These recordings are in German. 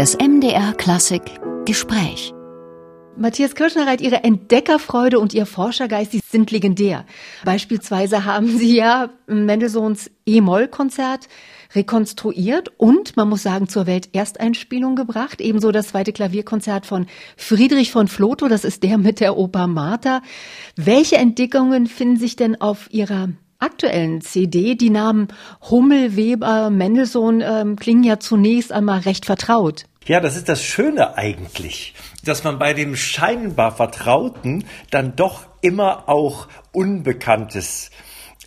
Das MDR Klassik Gespräch. Matthias Kirschnerreit, Ihre Entdeckerfreude und Ihr Forschergeist, die sind legendär. Beispielsweise haben Sie ja Mendelssohns E-Moll-Konzert rekonstruiert und, man muss sagen, zur Weltersteinspielung gebracht. Ebenso das zweite Klavierkonzert von Friedrich von Flotow, das ist der mit der Oper Martha. Welche Entdeckungen finden sich denn auf Ihrer aktuellen CD, die Namen Hummel, Weber, Mendelssohn ähm, klingen ja zunächst einmal recht vertraut. Ja, das ist das Schöne eigentlich, dass man bei dem scheinbar Vertrauten dann doch immer auch Unbekanntes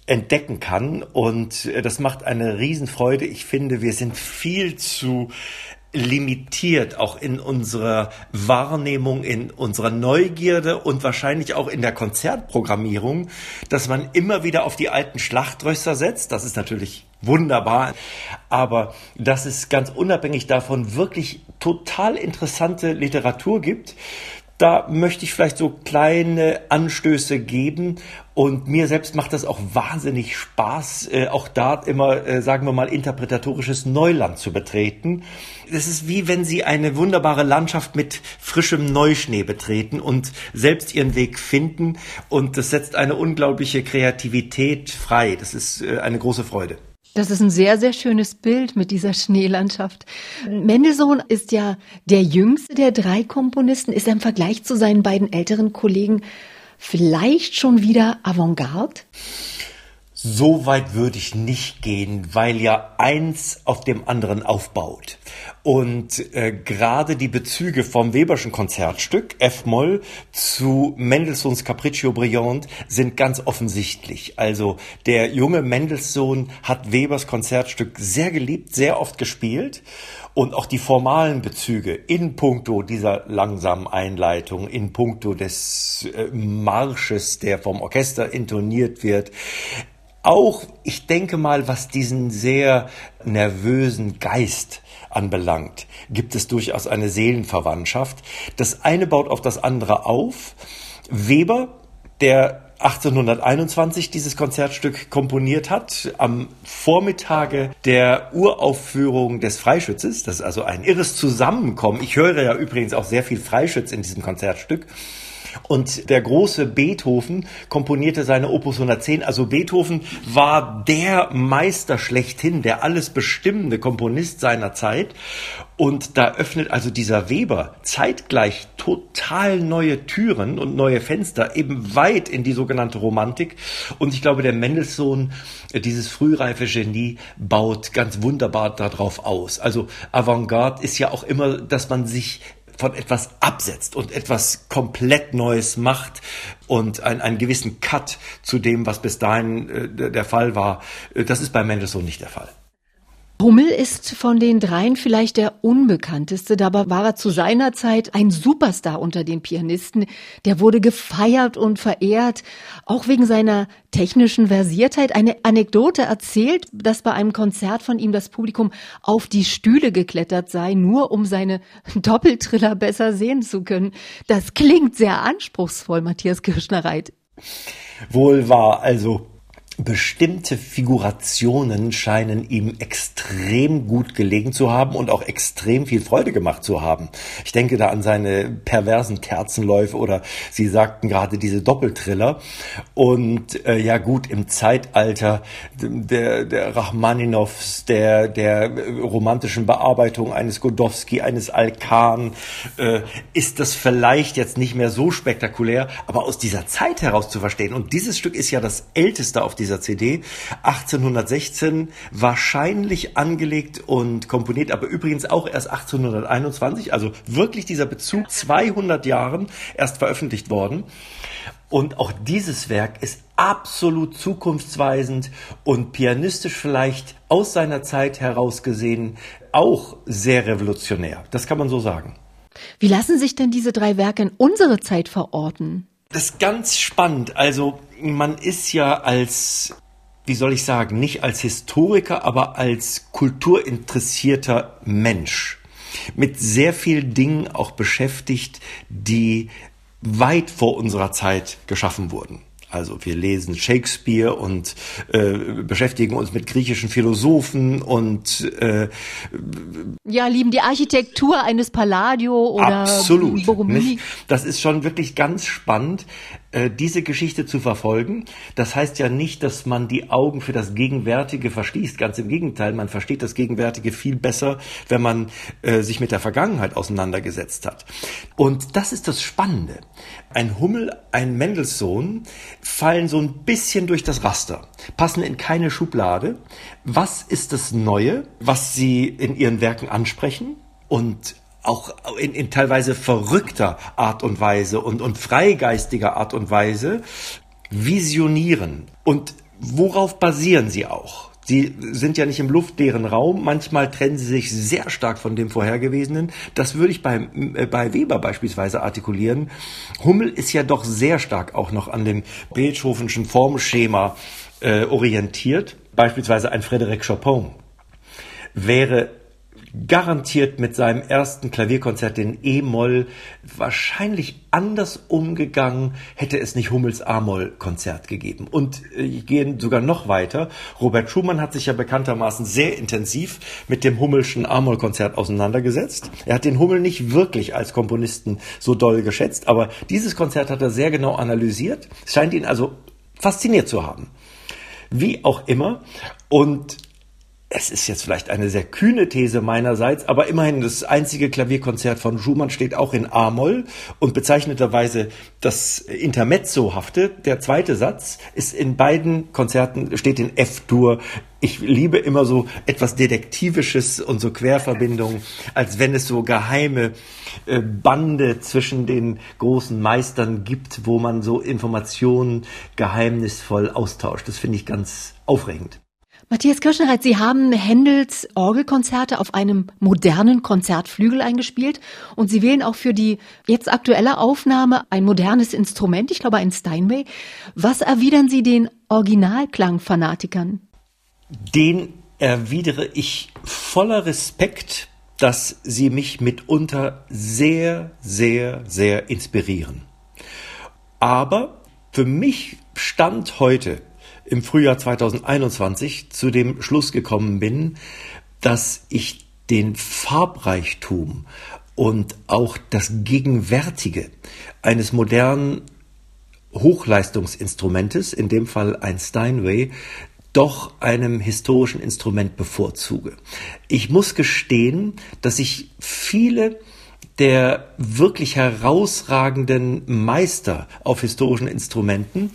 entdecken kann und äh, das macht eine Riesenfreude. Ich finde, wir sind viel zu limitiert, auch in unserer Wahrnehmung, in unserer Neugierde und wahrscheinlich auch in der Konzertprogrammierung, dass man immer wieder auf die alten Schlachtröster setzt. Das ist natürlich wunderbar, aber dass es ganz unabhängig davon wirklich total interessante Literatur gibt, da möchte ich vielleicht so kleine Anstöße geben. Und mir selbst macht das auch wahnsinnig Spaß, äh, auch da immer, äh, sagen wir mal, interpretatorisches Neuland zu betreten. Es ist wie wenn Sie eine wunderbare Landschaft mit frischem Neuschnee betreten und selbst Ihren Weg finden. Und das setzt eine unglaubliche Kreativität frei. Das ist äh, eine große Freude. Das ist ein sehr, sehr schönes Bild mit dieser Schneelandschaft. Mendelssohn ist ja der jüngste der drei Komponisten. Ist er im Vergleich zu seinen beiden älteren Kollegen vielleicht schon wieder Avantgarde? So weit würde ich nicht gehen, weil ja eins auf dem anderen aufbaut. Und äh, gerade die Bezüge vom Weberschen Konzertstück F-Moll zu Mendelssohns Capriccio Brillant sind ganz offensichtlich. Also der junge Mendelssohn hat Webers Konzertstück sehr geliebt, sehr oft gespielt und auch die formalen Bezüge in puncto dieser langsamen Einleitung, in puncto des äh, Marsches, der vom Orchester intoniert wird, auch, ich denke mal, was diesen sehr nervösen Geist anbelangt, gibt es durchaus eine Seelenverwandtschaft. Das eine baut auf das andere auf. Weber, der 1821 dieses Konzertstück komponiert hat, am Vormittage der Uraufführung des Freischützes. Das ist also ein irres Zusammenkommen. Ich höre ja übrigens auch sehr viel Freischütz in diesem Konzertstück. Und der große Beethoven komponierte seine Opus 110. Also Beethoven war der Meister schlechthin, der alles bestimmende Komponist seiner Zeit. Und da öffnet also dieser Weber zeitgleich total neue Türen und neue Fenster, eben weit in die sogenannte Romantik. Und ich glaube, der Mendelssohn, dieses frühreife Genie, baut ganz wunderbar darauf aus. Also Avantgarde ist ja auch immer, dass man sich von etwas absetzt und etwas komplett Neues macht und ein, einen gewissen Cut zu dem, was bis dahin äh, der Fall war, äh, das ist bei Mendelssohn nicht der Fall. Hummel ist von den dreien vielleicht der unbekannteste, dabei war er zu seiner Zeit ein Superstar unter den Pianisten. Der wurde gefeiert und verehrt, auch wegen seiner technischen Versiertheit. Eine Anekdote erzählt, dass bei einem Konzert von ihm das Publikum auf die Stühle geklettert sei, nur um seine Doppeltriller besser sehen zu können. Das klingt sehr anspruchsvoll, Matthias Kirschner-Reit. Wohl wahr, also bestimmte Figurationen scheinen ihm extrem gut gelegen zu haben und auch extrem viel Freude gemacht zu haben. Ich denke da an seine perversen Terzenläufe oder Sie sagten gerade diese Doppeltriller. Und äh, ja gut, im Zeitalter der, der Rachmaninows, der, der romantischen Bearbeitung eines Godowski, eines Alkan, äh, ist das vielleicht jetzt nicht mehr so spektakulär, aber aus dieser Zeit heraus zu verstehen. Und dieses Stück ist ja das älteste auf dieser CD. 1816 wahrscheinlich angelegt und komponiert, aber übrigens auch erst 1821, also wirklich dieser Bezug 200 Jahren erst veröffentlicht worden. Und auch dieses Werk ist absolut zukunftsweisend und pianistisch vielleicht aus seiner Zeit heraus gesehen auch sehr revolutionär. Das kann man so sagen. Wie lassen sich denn diese drei Werke in unsere Zeit verorten? Das ist ganz spannend. Also man ist ja als, wie soll ich sagen, nicht als Historiker, aber als kulturinteressierter Mensch mit sehr vielen Dingen auch beschäftigt, die weit vor unserer Zeit geschaffen wurden. Also wir lesen Shakespeare und äh, beschäftigen uns mit griechischen Philosophen und äh, ja lieben die Architektur eines Palladio oder absolut. Borromini. Das ist schon wirklich ganz spannend, diese Geschichte zu verfolgen. Das heißt ja nicht, dass man die Augen für das Gegenwärtige verschließt. Ganz im Gegenteil, man versteht das Gegenwärtige viel besser, wenn man äh, sich mit der Vergangenheit auseinandergesetzt hat. Und das ist das Spannende. Ein Hummel, ein Mendelssohn fallen so ein bisschen durch das Raster, passen in keine Schublade. Was ist das Neue, was Sie in Ihren Werken ansprechen? Und auch in, in teilweise verrückter Art und Weise und, und freigeistiger Art und Weise visionieren. Und worauf basieren sie auch? Sie sind ja nicht im luftleeren Raum. Manchmal trennen sie sich sehr stark von dem Vorhergewesenen. Das würde ich bei, äh, bei Weber beispielsweise artikulieren. Hummel ist ja doch sehr stark auch noch an dem Beethovenschen Formschema äh, orientiert. Beispielsweise ein Frédéric Chopin wäre garantiert mit seinem ersten Klavierkonzert in E-Moll wahrscheinlich anders umgegangen, hätte es nicht Hummels A-Moll-Konzert gegeben. Und äh, ich gehe sogar noch weiter. Robert Schumann hat sich ja bekanntermaßen sehr intensiv mit dem Hummelschen A-Moll-Konzert auseinandergesetzt. Er hat den Hummel nicht wirklich als Komponisten so doll geschätzt, aber dieses Konzert hat er sehr genau analysiert. Es scheint ihn also fasziniert zu haben. Wie auch immer. Und es ist jetzt vielleicht eine sehr kühne These meinerseits, aber immerhin das einzige Klavierkonzert von Schumann steht auch in A-Moll und bezeichneterweise das Intermezzohafte, der zweite Satz, ist in beiden Konzerten, steht in F-Dur. Ich liebe immer so etwas Detektivisches und so Querverbindungen, als wenn es so geheime äh, Bande zwischen den großen Meistern gibt, wo man so Informationen geheimnisvoll austauscht. Das finde ich ganz aufregend. Matthias Kirschnereit, Sie haben Händels Orgelkonzerte auf einem modernen Konzertflügel eingespielt und Sie wählen auch für die jetzt aktuelle Aufnahme ein modernes Instrument, ich glaube ein Steinway. Was erwidern Sie den Originalklangfanatikern? Den erwidere ich voller Respekt, dass sie mich mitunter sehr, sehr, sehr inspirieren. Aber für mich stand heute im Frühjahr 2021 zu dem Schluss gekommen bin, dass ich den Farbreichtum und auch das Gegenwärtige eines modernen Hochleistungsinstrumentes, in dem Fall ein Steinway, doch einem historischen Instrument bevorzuge. Ich muss gestehen, dass ich viele der wirklich herausragenden Meister auf historischen Instrumenten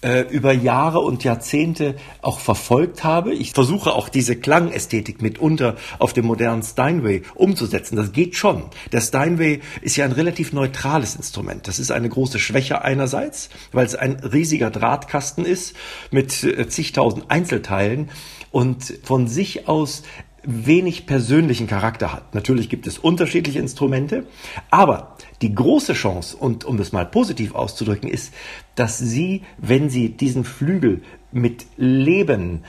äh, über Jahre und Jahrzehnte auch verfolgt habe. Ich versuche auch diese Klangästhetik mitunter auf dem modernen Steinway umzusetzen. Das geht schon. Der Steinway ist ja ein relativ neutrales Instrument. Das ist eine große Schwäche einerseits, weil es ein riesiger Drahtkasten ist mit äh, zigtausend Einzelteilen und von sich aus wenig persönlichen Charakter hat. Natürlich gibt es unterschiedliche Instrumente, aber die große Chance, und um es mal positiv auszudrücken, ist, dass Sie, wenn Sie diesen Flügel mit Leben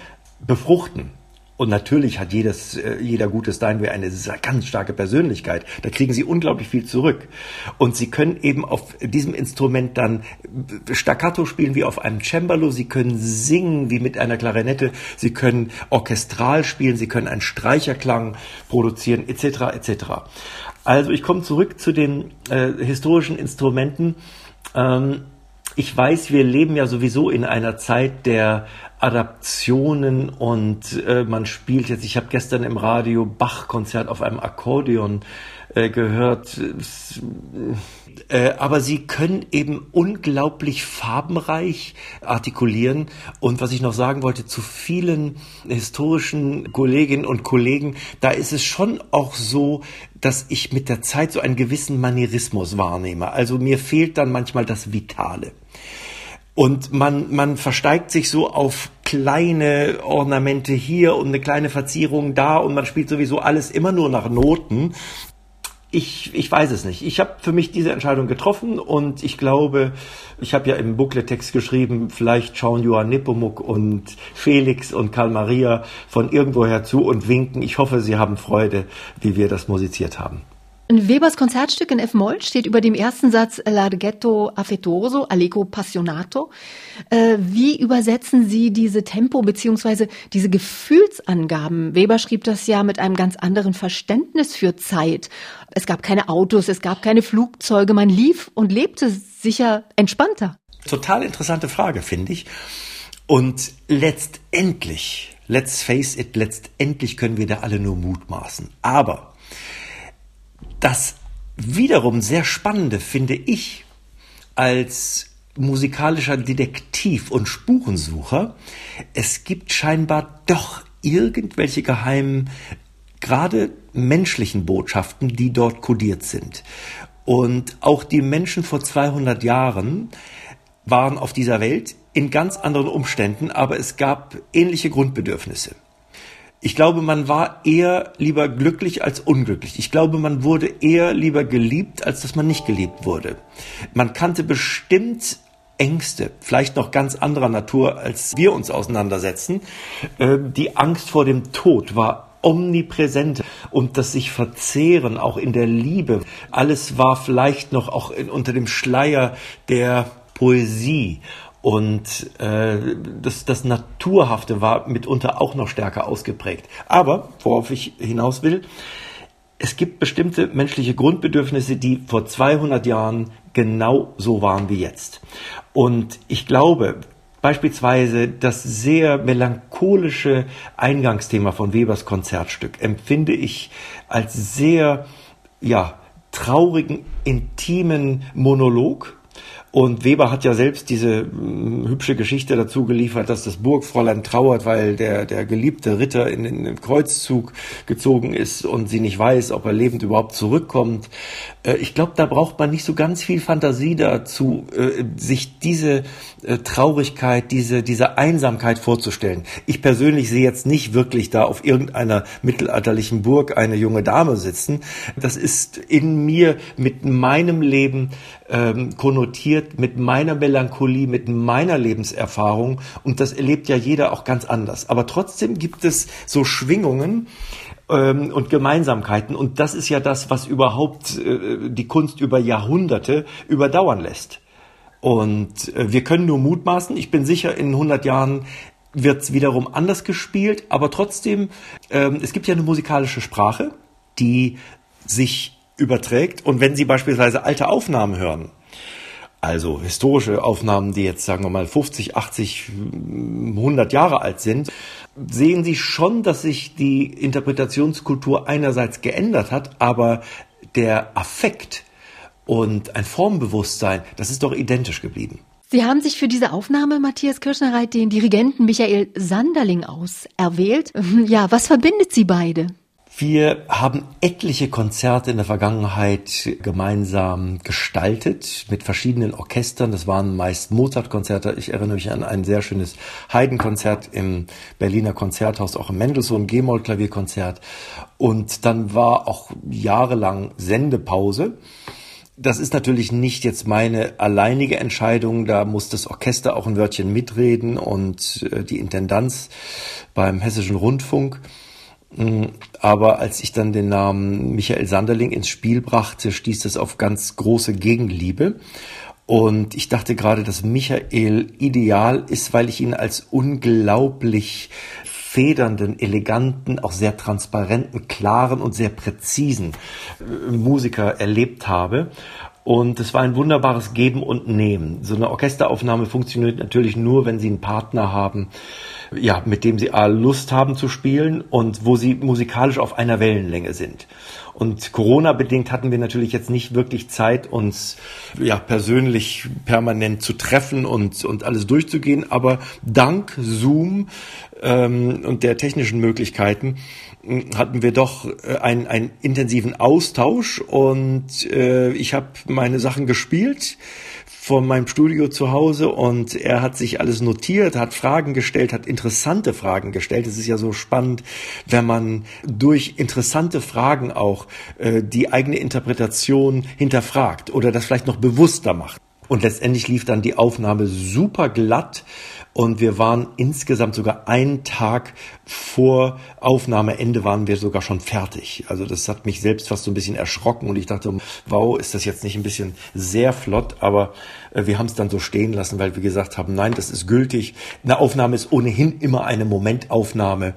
befruchten, und natürlich hat jedes, äh, jeder gute Steinway eine ganz starke Persönlichkeit. Da kriegen sie unglaublich viel zurück. Und sie können eben auf diesem Instrument dann Staccato spielen wie auf einem Cembalo. Sie können singen wie mit einer Klarinette. Sie können orchestral spielen. Sie können einen Streicherklang produzieren, etc., etc. Also ich komme zurück zu den äh, historischen Instrumenten. Ähm, ich weiß, wir leben ja sowieso in einer Zeit der Adaptionen und äh, man spielt jetzt, ich habe gestern im Radio Bach-Konzert auf einem Akkordeon äh, gehört, äh, aber sie können eben unglaublich farbenreich artikulieren und was ich noch sagen wollte, zu vielen historischen Kolleginnen und Kollegen, da ist es schon auch so, dass ich mit der Zeit so einen gewissen Manierismus wahrnehme. Also mir fehlt dann manchmal das Vitale. Und man, man versteigt sich so auf kleine Ornamente hier und eine kleine Verzierung da und man spielt sowieso alles immer nur nach Noten. Ich, ich weiß es nicht. Ich habe für mich diese Entscheidung getroffen und ich glaube, ich habe ja im Booklet-Text geschrieben, vielleicht schauen Johann Nepomuk und Felix und Karl Maria von irgendwoher zu und winken. Ich hoffe, Sie haben Freude, wie wir das musiziert haben. Webers Konzertstück in F-Moll steht über dem ersten Satz Larghetto affettuoso, allegro passionato. Äh, wie übersetzen Sie diese Tempo beziehungsweise diese Gefühlsangaben? Weber schrieb das ja mit einem ganz anderen Verständnis für Zeit. Es gab keine Autos, es gab keine Flugzeuge, man lief und lebte sicher entspannter. Total interessante Frage, finde ich. Und letztendlich, let's face it, letztendlich können wir da alle nur mutmaßen. Aber das wiederum sehr Spannende finde ich als musikalischer Detektiv und Spurensucher, es gibt scheinbar doch irgendwelche geheimen, gerade menschlichen Botschaften, die dort kodiert sind. Und auch die Menschen vor 200 Jahren waren auf dieser Welt in ganz anderen Umständen, aber es gab ähnliche Grundbedürfnisse. Ich glaube, man war eher lieber glücklich als unglücklich. Ich glaube, man wurde eher lieber geliebt, als dass man nicht geliebt wurde. Man kannte bestimmt Ängste, vielleicht noch ganz anderer Natur, als wir uns auseinandersetzen. Ähm, die Angst vor dem Tod war omnipräsent und das sich verzehren auch in der Liebe. Alles war vielleicht noch auch unter dem Schleier der Poesie und äh, das, das Naturhafte war mitunter auch noch stärker ausgeprägt. Aber, worauf ich hinaus will, es gibt bestimmte menschliche Grundbedürfnisse, die vor 200 Jahren genau so waren wie jetzt. Und ich glaube, beispielsweise das sehr melancholische Eingangsthema von Webers Konzertstück empfinde ich als sehr, ja, traurigen, intimen Monolog, und Weber hat ja selbst diese mh, hübsche Geschichte dazu geliefert, dass das Burgfräulein trauert, weil der, der geliebte Ritter in, in den Kreuzzug gezogen ist und sie nicht weiß, ob er lebend überhaupt zurückkommt. Äh, ich glaube, da braucht man nicht so ganz viel Fantasie dazu, äh, sich diese äh, Traurigkeit, diese, diese Einsamkeit vorzustellen. Ich persönlich sehe jetzt nicht wirklich da auf irgendeiner mittelalterlichen Burg eine junge Dame sitzen. Das ist in mir mit meinem Leben ähm, konnotiert mit meiner Melancholie, mit meiner Lebenserfahrung und das erlebt ja jeder auch ganz anders. Aber trotzdem gibt es so Schwingungen, ähm, und Gemeinsamkeiten. Und das ist ja das, was überhaupt äh, die Kunst über Jahrhunderte überdauern lässt. Und äh, wir können nur mutmaßen. Ich bin sicher, in 100 Jahren wird es wiederum anders gespielt. Aber trotzdem, ähm, es gibt ja eine musikalische Sprache, die sich überträgt. Und wenn Sie beispielsweise alte Aufnahmen hören, also historische Aufnahmen, die jetzt sagen wir mal 50, 80, 100 Jahre alt sind, sehen Sie schon, dass sich die Interpretationskultur einerseits geändert hat, aber der Affekt und ein Formbewusstsein, das ist doch identisch geblieben. Sie haben sich für diese Aufnahme, Matthias Kirschnerreit, den Dirigenten Michael Sanderling auserwählt. Ja, was verbindet Sie beide? Wir haben etliche Konzerte in der Vergangenheit gemeinsam gestaltet mit verschiedenen Orchestern. Das waren meist Mozart-Konzerte. Ich erinnere mich an ein sehr schönes Haydn-Konzert im Berliner Konzerthaus, auch im Mendelssohn G-Moll-Klavierkonzert. Und dann war auch jahrelang Sendepause. Das ist natürlich nicht jetzt meine alleinige Entscheidung. Da muss das Orchester auch ein Wörtchen mitreden und äh, die Intendanz beim Hessischen Rundfunk. Mm, aber als ich dann den Namen Michael Sanderling ins Spiel brachte, stieß das auf ganz große Gegenliebe. Und ich dachte gerade, dass Michael ideal ist, weil ich ihn als unglaublich federnden, eleganten, auch sehr transparenten, klaren und sehr präzisen äh, Musiker erlebt habe. Und es war ein wunderbares Geben und Nehmen. So eine Orchesteraufnahme funktioniert natürlich nur, wenn Sie einen Partner haben, ja, mit dem sie A, Lust haben zu spielen und wo sie musikalisch auf einer Wellenlänge sind. Und Corona-bedingt hatten wir natürlich jetzt nicht wirklich Zeit, uns ja persönlich permanent zu treffen und, und alles durchzugehen. Aber dank Zoom ähm, und der technischen Möglichkeiten hm, hatten wir doch äh, einen, einen intensiven Austausch und äh, ich habe meine Sachen gespielt von meinem Studio zu Hause und er hat sich alles notiert, hat Fragen gestellt, hat interessante Fragen gestellt. Es ist ja so spannend, wenn man durch interessante Fragen auch äh, die eigene Interpretation hinterfragt oder das vielleicht noch bewusster macht. Und letztendlich lief dann die Aufnahme super glatt Und wir waren insgesamt sogar einen Tag vor Aufnahmeende waren wir sogar schon fertig. Also das hat mich selbst fast so ein bisschen erschrocken und ich dachte, wow, ist das jetzt nicht ein bisschen sehr flott, aber äh, wir haben es dann so stehen lassen, weil wir gesagt haben, nein, das ist gültig. Eine Aufnahme ist ohnehin immer eine Momentaufnahme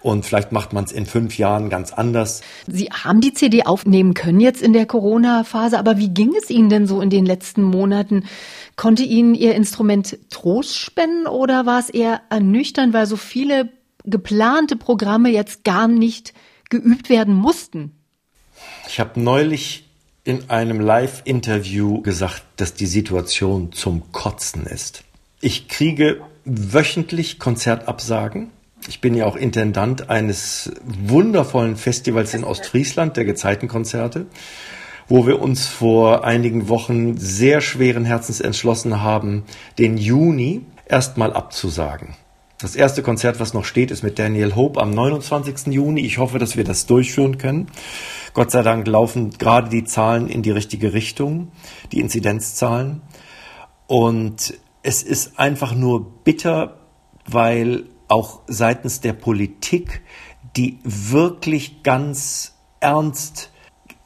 und vielleicht macht man es in fünf Jahren ganz anders. Sie haben die CD aufnehmen können jetzt in der Corona-Phase, aber wie ging es Ihnen denn so in den letzten Monaten? Konnte Ihnen Ihr Instrument Trost spenden oder war es eher ernüchternd, weil so viele geplante Programme jetzt gar nicht geübt werden mussten? Ich habe neulich in einem Live-Interview gesagt, dass die Situation zum Kotzen ist. Ich kriege wöchentlich Konzertabsagen. Ich bin ja auch Intendant eines wundervollen Festivals in Ostfriesland, der Gezeitenkonzerte, wo wir uns vor einigen Wochen sehr schweren Herzens entschlossen haben, den Juni erstmal abzusagen. Das erste Konzert, was noch steht, ist mit Daniel Hope am 29. Juni. Ich hoffe, dass wir das durchführen können. Gott sei Dank laufen gerade die Zahlen in die richtige Richtung, die Inzidenzzahlen. Und es ist einfach nur bitter, weil auch seitens der Politik die wirklich ganz ernst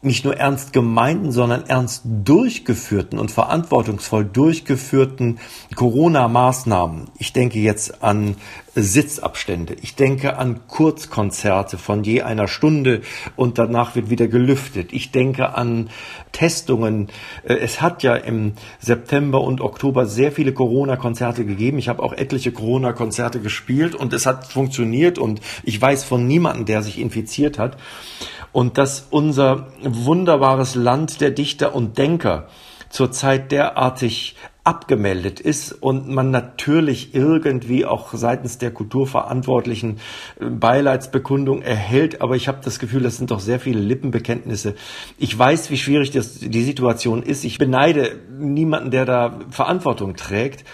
nicht nur ernst gemeinten, sondern ernst durchgeführten und verantwortungsvoll durchgeführten Corona-Maßnahmen. Ich denke jetzt an Sitzabstände. Ich denke an Kurzkonzerte von je einer Stunde und danach wird wieder gelüftet. Ich denke an Testungen. Äh, es hat ja im September und Oktober sehr viele Corona-Konzerte gegeben. Ich habe auch etliche Corona-Konzerte gespielt und es hat funktioniert und ich weiß von niemandem, der sich infiziert hat und dass unser wunderbares Land der Dichter und Denker zurzeit derartig abgemeldet ist und man natürlich irgendwie auch seitens der Kulturverantwortlichen äh, Beileidsbekundung erhält, aber ich habe das Gefühl, das sind doch sehr viele Lippenbekenntnisse. Ich weiß, wie schwierig das, die Situation ist. Ich beneide niemanden, der da Verantwortung trägt,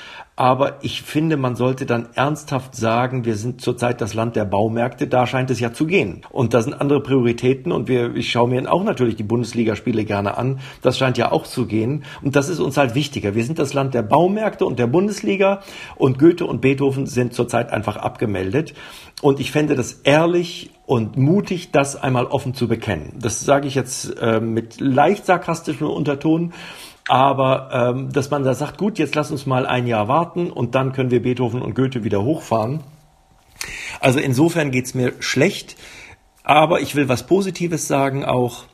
aber ich finde, man sollte dann ernsthaft sagen, wir sind zurzeit das Land der Baumärkte, da scheint es ja zu gehen. Und da sind andere Prioritäten und wir, ich schaue mir auch natürlich die Bundesligaspiele gerne an. Das scheint ja auch zu gehen. Und das ist uns halt wichtiger. Wir sind das Land der Baumärkte und der Bundesliga und Goethe und Beethoven sind zurzeit einfach abgemeldet. Und ich fände das ehrlich und mutig, das einmal offen zu bekennen. Das sage ich jetzt äh, mit leicht sarkastischem Unterton. Aber ähm, dass man da sagt, gut, jetzt lass uns mal ein Jahr warten und dann können wir Beethoven und Goethe wieder hochfahren. Also insofern geht's mir schlecht, aber ich will was Positives sagen auch.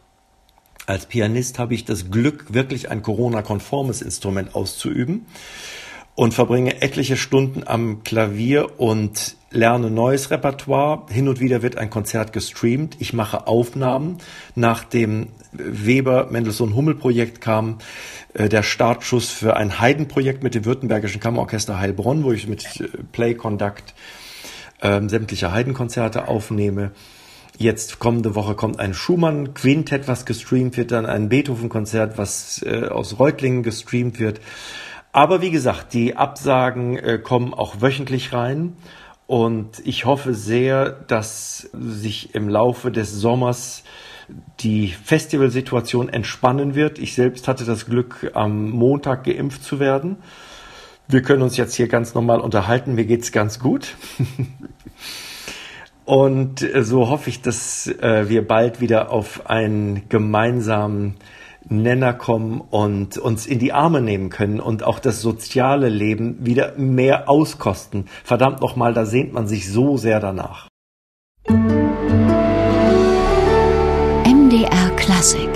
Als Pianist habe ich das Glück, wirklich ein Corona-konformes Instrument auszuüben und verbringe etliche Stunden am Klavier und lerne neues Repertoire. Hin und wieder wird ein Konzert gestreamt. Ich mache Aufnahmen. Nach dem Weber-Mendelssohn-Hummel-Projekt kam äh, der Startschuss für ein Haydn-Projekt mit dem Württembergischen Kammerorchester Heilbronn, wo ich mit Play Conduct äh, sämtliche Haydn-Konzerte aufnehme. Jetzt kommende Woche kommt ein Schumann-Quintett, was gestreamt wird, dann ein Beethoven-Konzert, was äh, aus Reutlingen gestreamt wird. Aber wie gesagt, die Absagen äh, kommen auch wöchentlich rein. Und ich hoffe sehr, dass sich im Laufe des Sommers die Festivalsituation entspannen wird. Ich selbst hatte das Glück, am Montag geimpft zu werden. Wir können uns jetzt hier ganz normal unterhalten. Mir geht's ganz gut. Und so hoffe ich, dass äh, wir bald wieder auf einen gemeinsamen Nenner kommen und uns in die Arme nehmen können und auch das soziale Leben wieder mehr auskosten. Verdammt nochmal, da sehnt man sich so sehr danach. MDR Klassik